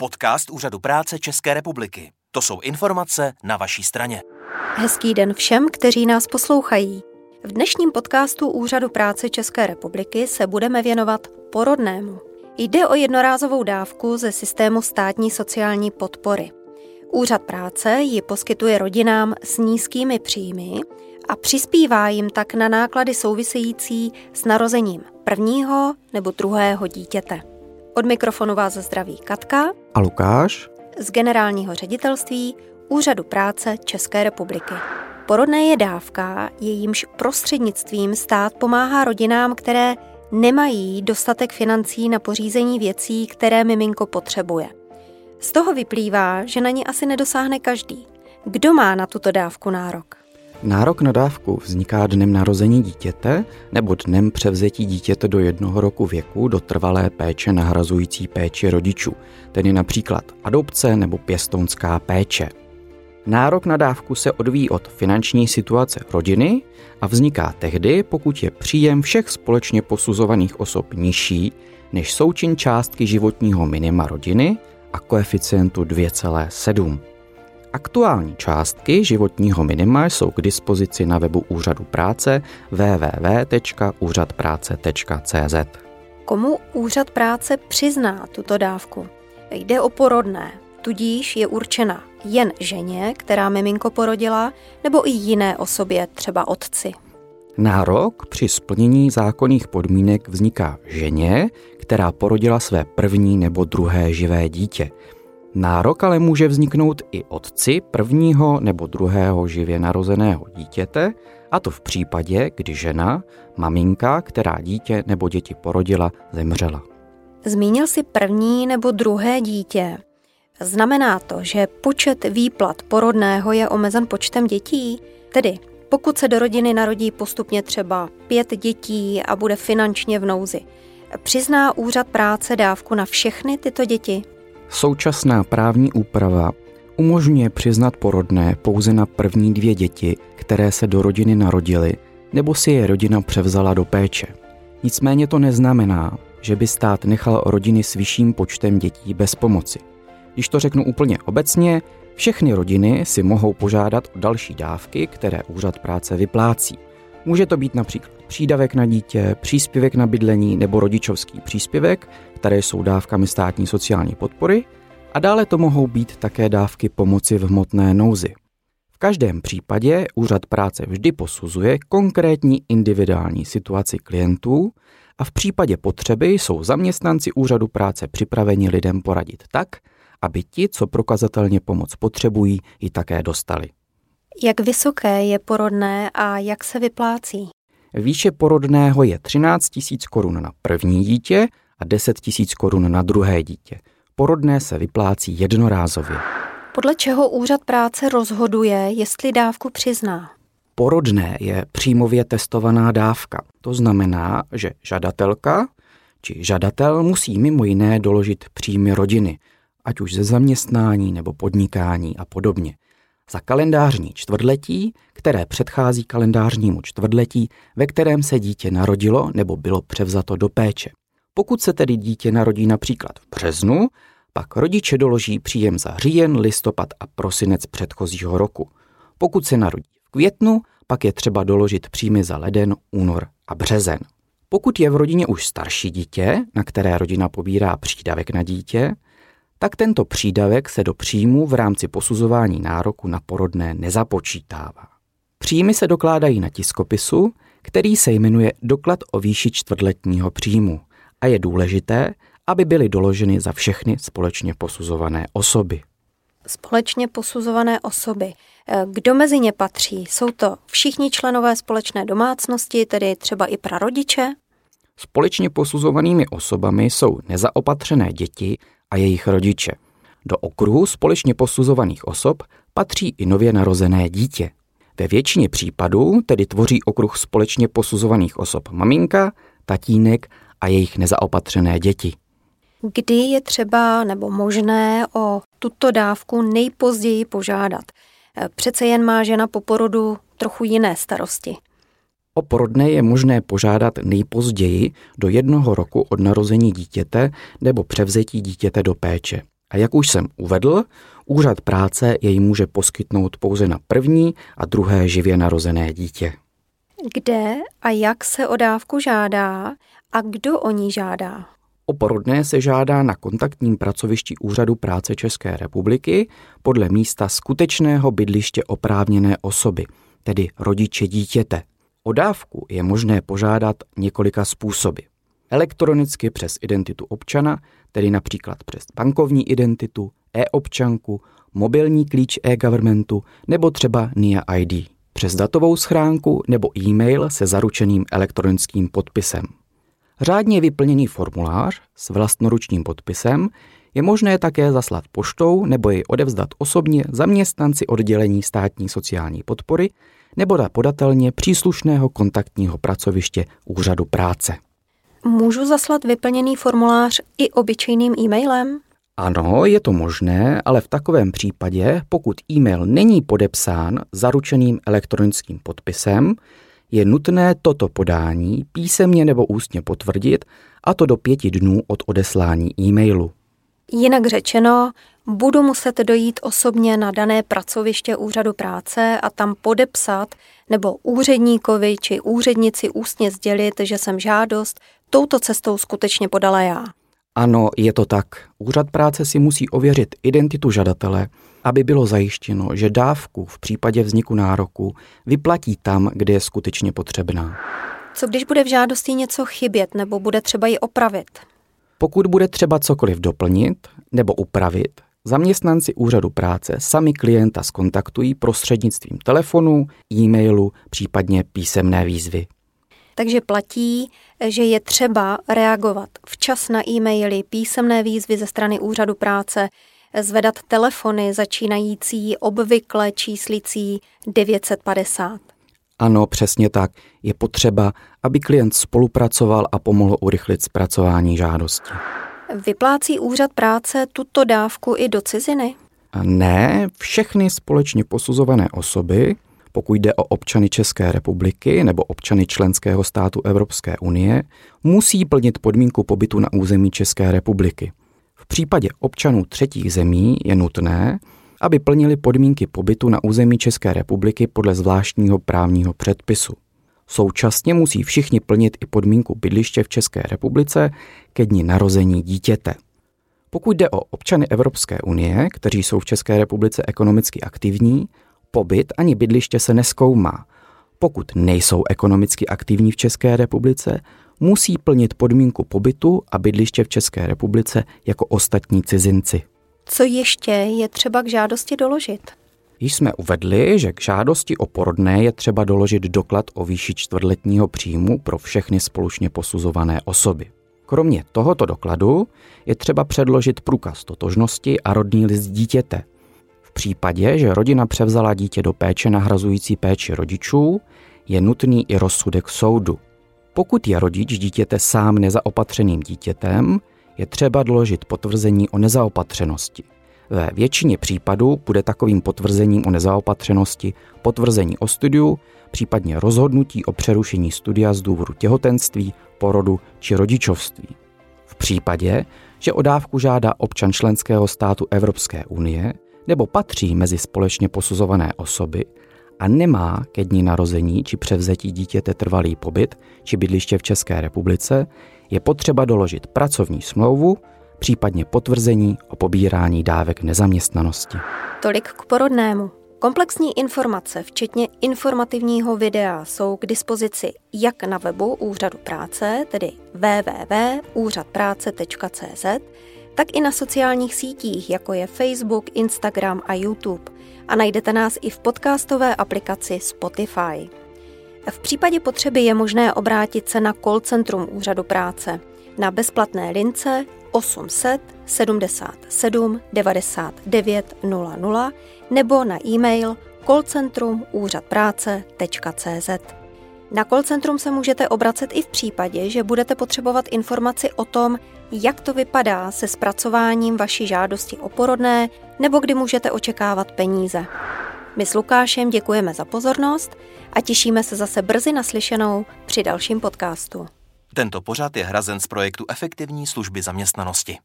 Podcast Úřadu práce České republiky. To jsou informace na vaší straně. Hezký den všem, kteří nás poslouchají. V dnešním podcastu Úřadu práce České republiky se budeme věnovat porodnému. Jde o jednorázovou dávku ze systému státní sociální podpory. Úřad práce ji poskytuje rodinám s nízkými příjmy a přispívá jim tak na náklady související s narozením prvního nebo druhého dítěte. Od mikrofonu vás zdraví Katka a Lukáš z generálního ředitelství Úřadu práce České republiky. Porodné je dávka, jejímž prostřednictvím stát pomáhá rodinám, které nemají dostatek financí na pořízení věcí, které miminko potřebuje. Z toho vyplývá, že na ní asi nedosáhne každý. Kdo má na tuto dávku nárok? Nárok na dávku vzniká dnem narození dítěte nebo dnem převzetí dítěte do jednoho roku věku do trvalé péče nahrazující péči rodičů, tedy například adopce nebo pěstounská péče. Nárok na dávku se odvíjí od finanční situace rodiny a vzniká tehdy, pokud je příjem všech společně posuzovaných osob nižší než součin částky životního minima rodiny a koeficientu 2,7. Aktuální částky životního minima jsou k dispozici na webu Úřadu práce www.úřadpráce.cz. Komu Úřad práce přizná tuto dávku? Jde o porodné, tudíž je určena jen ženě, která miminko porodila, nebo i jiné osobě, třeba otci. Nárok při splnění zákonných podmínek vzniká ženě, která porodila své první nebo druhé živé dítě – Nárok ale může vzniknout i otci prvního nebo druhého živě narozeného dítěte, a to v případě, kdy žena, maminka, která dítě nebo děti porodila, zemřela. Zmínil si první nebo druhé dítě. Znamená to, že počet výplat porodného je omezen počtem dětí? Tedy pokud se do rodiny narodí postupně třeba pět dětí a bude finančně v nouzi, přizná úřad práce dávku na všechny tyto děti? Současná právní úprava umožňuje přiznat porodné pouze na první dvě děti, které se do rodiny narodily, nebo si je rodina převzala do péče. Nicméně to neznamená, že by stát nechal rodiny s vyšším počtem dětí bez pomoci. Když to řeknu úplně obecně, všechny rodiny si mohou požádat o další dávky, které úřad práce vyplácí. Může to být například přídavek na dítě, příspěvek na bydlení nebo rodičovský příspěvek, které jsou dávkami státní sociální podpory, a dále to mohou být také dávky pomoci v hmotné nouzi. V každém případě úřad práce vždy posuzuje konkrétní individuální situaci klientů a v případě potřeby jsou zaměstnanci úřadu práce připraveni lidem poradit tak, aby ti, co prokazatelně pomoc potřebují, ji také dostali. Jak vysoké je porodné a jak se vyplácí? Výše porodného je 13 000 korun na první dítě a 10 000 korun na druhé dítě. Porodné se vyplácí jednorázově. Podle čeho úřad práce rozhoduje, jestli dávku přizná? Porodné je příjmově testovaná dávka. To znamená, že žadatelka či žadatel musí mimo jiné doložit příjmy rodiny, ať už ze zaměstnání nebo podnikání a podobně za kalendářní čtvrtletí, které předchází kalendářnímu čtvrtletí, ve kterém se dítě narodilo nebo bylo převzato do péče. Pokud se tedy dítě narodí například v březnu, pak rodiče doloží příjem za říjen, listopad a prosinec předchozího roku. Pokud se narodí v květnu, pak je třeba doložit příjmy za leden, únor a březen. Pokud je v rodině už starší dítě, na které rodina pobírá přídavek na dítě, tak tento přídavek se do příjmu v rámci posuzování nároku na porodné nezapočítává. Příjmy se dokládají na tiskopisu, který se jmenuje Doklad o výši čtvrtletního příjmu a je důležité, aby byly doloženy za všechny společně posuzované osoby. Společně posuzované osoby. Kdo mezi ně patří? Jsou to všichni členové společné domácnosti, tedy třeba i prarodiče? Společně posuzovanými osobami jsou nezaopatřené děti a jejich rodiče. Do okruhu společně posuzovaných osob patří i nově narozené dítě. Ve většině případů tedy tvoří okruh společně posuzovaných osob maminka, tatínek a jejich nezaopatřené děti. Kdy je třeba nebo možné o tuto dávku nejpozději požádat? Přece jen má žena po porodu trochu jiné starosti. O porodné je možné požádat nejpozději do jednoho roku od narození dítěte nebo převzetí dítěte do péče. A jak už jsem uvedl, úřad práce jej může poskytnout pouze na první a druhé živě narozené dítě. Kde a jak se o dávku žádá a kdo o ní žádá? O porodné se žádá na kontaktním pracovišti Úřadu práce České republiky podle místa skutečného bydliště oprávněné osoby, tedy rodiče dítěte. O dávku je možné požádat několika způsoby. Elektronicky přes identitu občana, tedy například přes bankovní identitu, e-občanku, mobilní klíč e-governmentu nebo třeba NIA ID, přes datovou schránku nebo e-mail se zaručeným elektronickým podpisem. Řádně vyplněný formulář s vlastnoručním podpisem je možné také zaslat poštou nebo jej odevzdat osobně zaměstnanci oddělení státní sociální podpory nebo na podatelně příslušného kontaktního pracoviště Úřadu práce. Můžu zaslat vyplněný formulář i obyčejným e-mailem? Ano, je to možné, ale v takovém případě, pokud e-mail není podepsán zaručeným elektronickým podpisem, je nutné toto podání písemně nebo ústně potvrdit, a to do pěti dnů od odeslání e-mailu. Jinak řečeno, budu muset dojít osobně na dané pracoviště úřadu práce a tam podepsat nebo úředníkovi či úřednici ústně sdělit, že jsem žádost touto cestou skutečně podala já. Ano, je to tak. Úřad práce si musí ověřit identitu žadatele, aby bylo zajištěno, že dávku v případě vzniku nároku vyplatí tam, kde je skutečně potřebná. Co když bude v žádosti něco chybět nebo bude třeba ji opravit? Pokud bude třeba cokoliv doplnit nebo upravit, zaměstnanci úřadu práce sami klienta skontaktují prostřednictvím telefonu, e-mailu, případně písemné výzvy. Takže platí, že je třeba reagovat včas na e-maily, písemné výzvy ze strany úřadu práce, zvedat telefony začínající obvykle číslicí 950. Ano, přesně tak. Je potřeba, aby klient spolupracoval a pomohl urychlit zpracování žádosti. Vyplácí úřad práce tuto dávku i do ciziny? Ne, všechny společně posuzované osoby, pokud jde o občany České republiky nebo občany členského státu Evropské unie, musí plnit podmínku pobytu na území České republiky. V případě občanů třetích zemí je nutné, aby plnili podmínky pobytu na území České republiky podle zvláštního právního předpisu. Současně musí všichni plnit i podmínku bydliště v České republice ke dni narození dítěte. Pokud jde o občany Evropské unie, kteří jsou v České republice ekonomicky aktivní, pobyt ani bydliště se neskoumá. Pokud nejsou ekonomicky aktivní v České republice, musí plnit podmínku pobytu a bydliště v České republice jako ostatní cizinci. Co ještě je třeba k žádosti doložit? Již jsme uvedli, že k žádosti o porodné je třeba doložit doklad o výši čtvrtletního příjmu pro všechny společně posuzované osoby. Kromě tohoto dokladu je třeba předložit průkaz totožnosti a rodný list dítěte. V případě, že rodina převzala dítě do péče nahrazující péči rodičů, je nutný i rozsudek soudu. Pokud je rodič dítěte sám nezaopatřeným dítětem, je třeba doložit potvrzení o nezaopatřenosti. Ve většině případů bude takovým potvrzením o nezaopatřenosti potvrzení o studiu, případně rozhodnutí o přerušení studia z důvodu těhotenství, porodu či rodičovství. V případě, že o dávku žádá občan členského státu Evropské unie nebo patří mezi společně posuzované osoby a nemá ke dní narození či převzetí dítěte trvalý pobyt či bydliště v České republice, je potřeba doložit pracovní smlouvu, případně potvrzení o pobírání dávek nezaměstnanosti. Tolik k porodnému. Komplexní informace, včetně informativního videa, jsou k dispozici jak na webu Úřadu práce, tedy www.úřadpráce.cz, tak i na sociálních sítích, jako je Facebook, Instagram a YouTube. A najdete nás i v podcastové aplikaci Spotify. V případě potřeby je možné obrátit se na call centrum Úřadu práce na bezplatné lince 800 77 99 00 nebo na e-mail callcentrum úřadpráce.cz. Na call centrum se můžete obracet i v případě, že budete potřebovat informaci o tom, jak to vypadá se zpracováním vaší žádosti o porodné nebo kdy můžete očekávat peníze. My s Lukášem děkujeme za pozornost a těšíme se zase brzy naslyšenou při dalším podcastu. Tento pořad je hrazen z projektu Efektivní služby zaměstnanosti.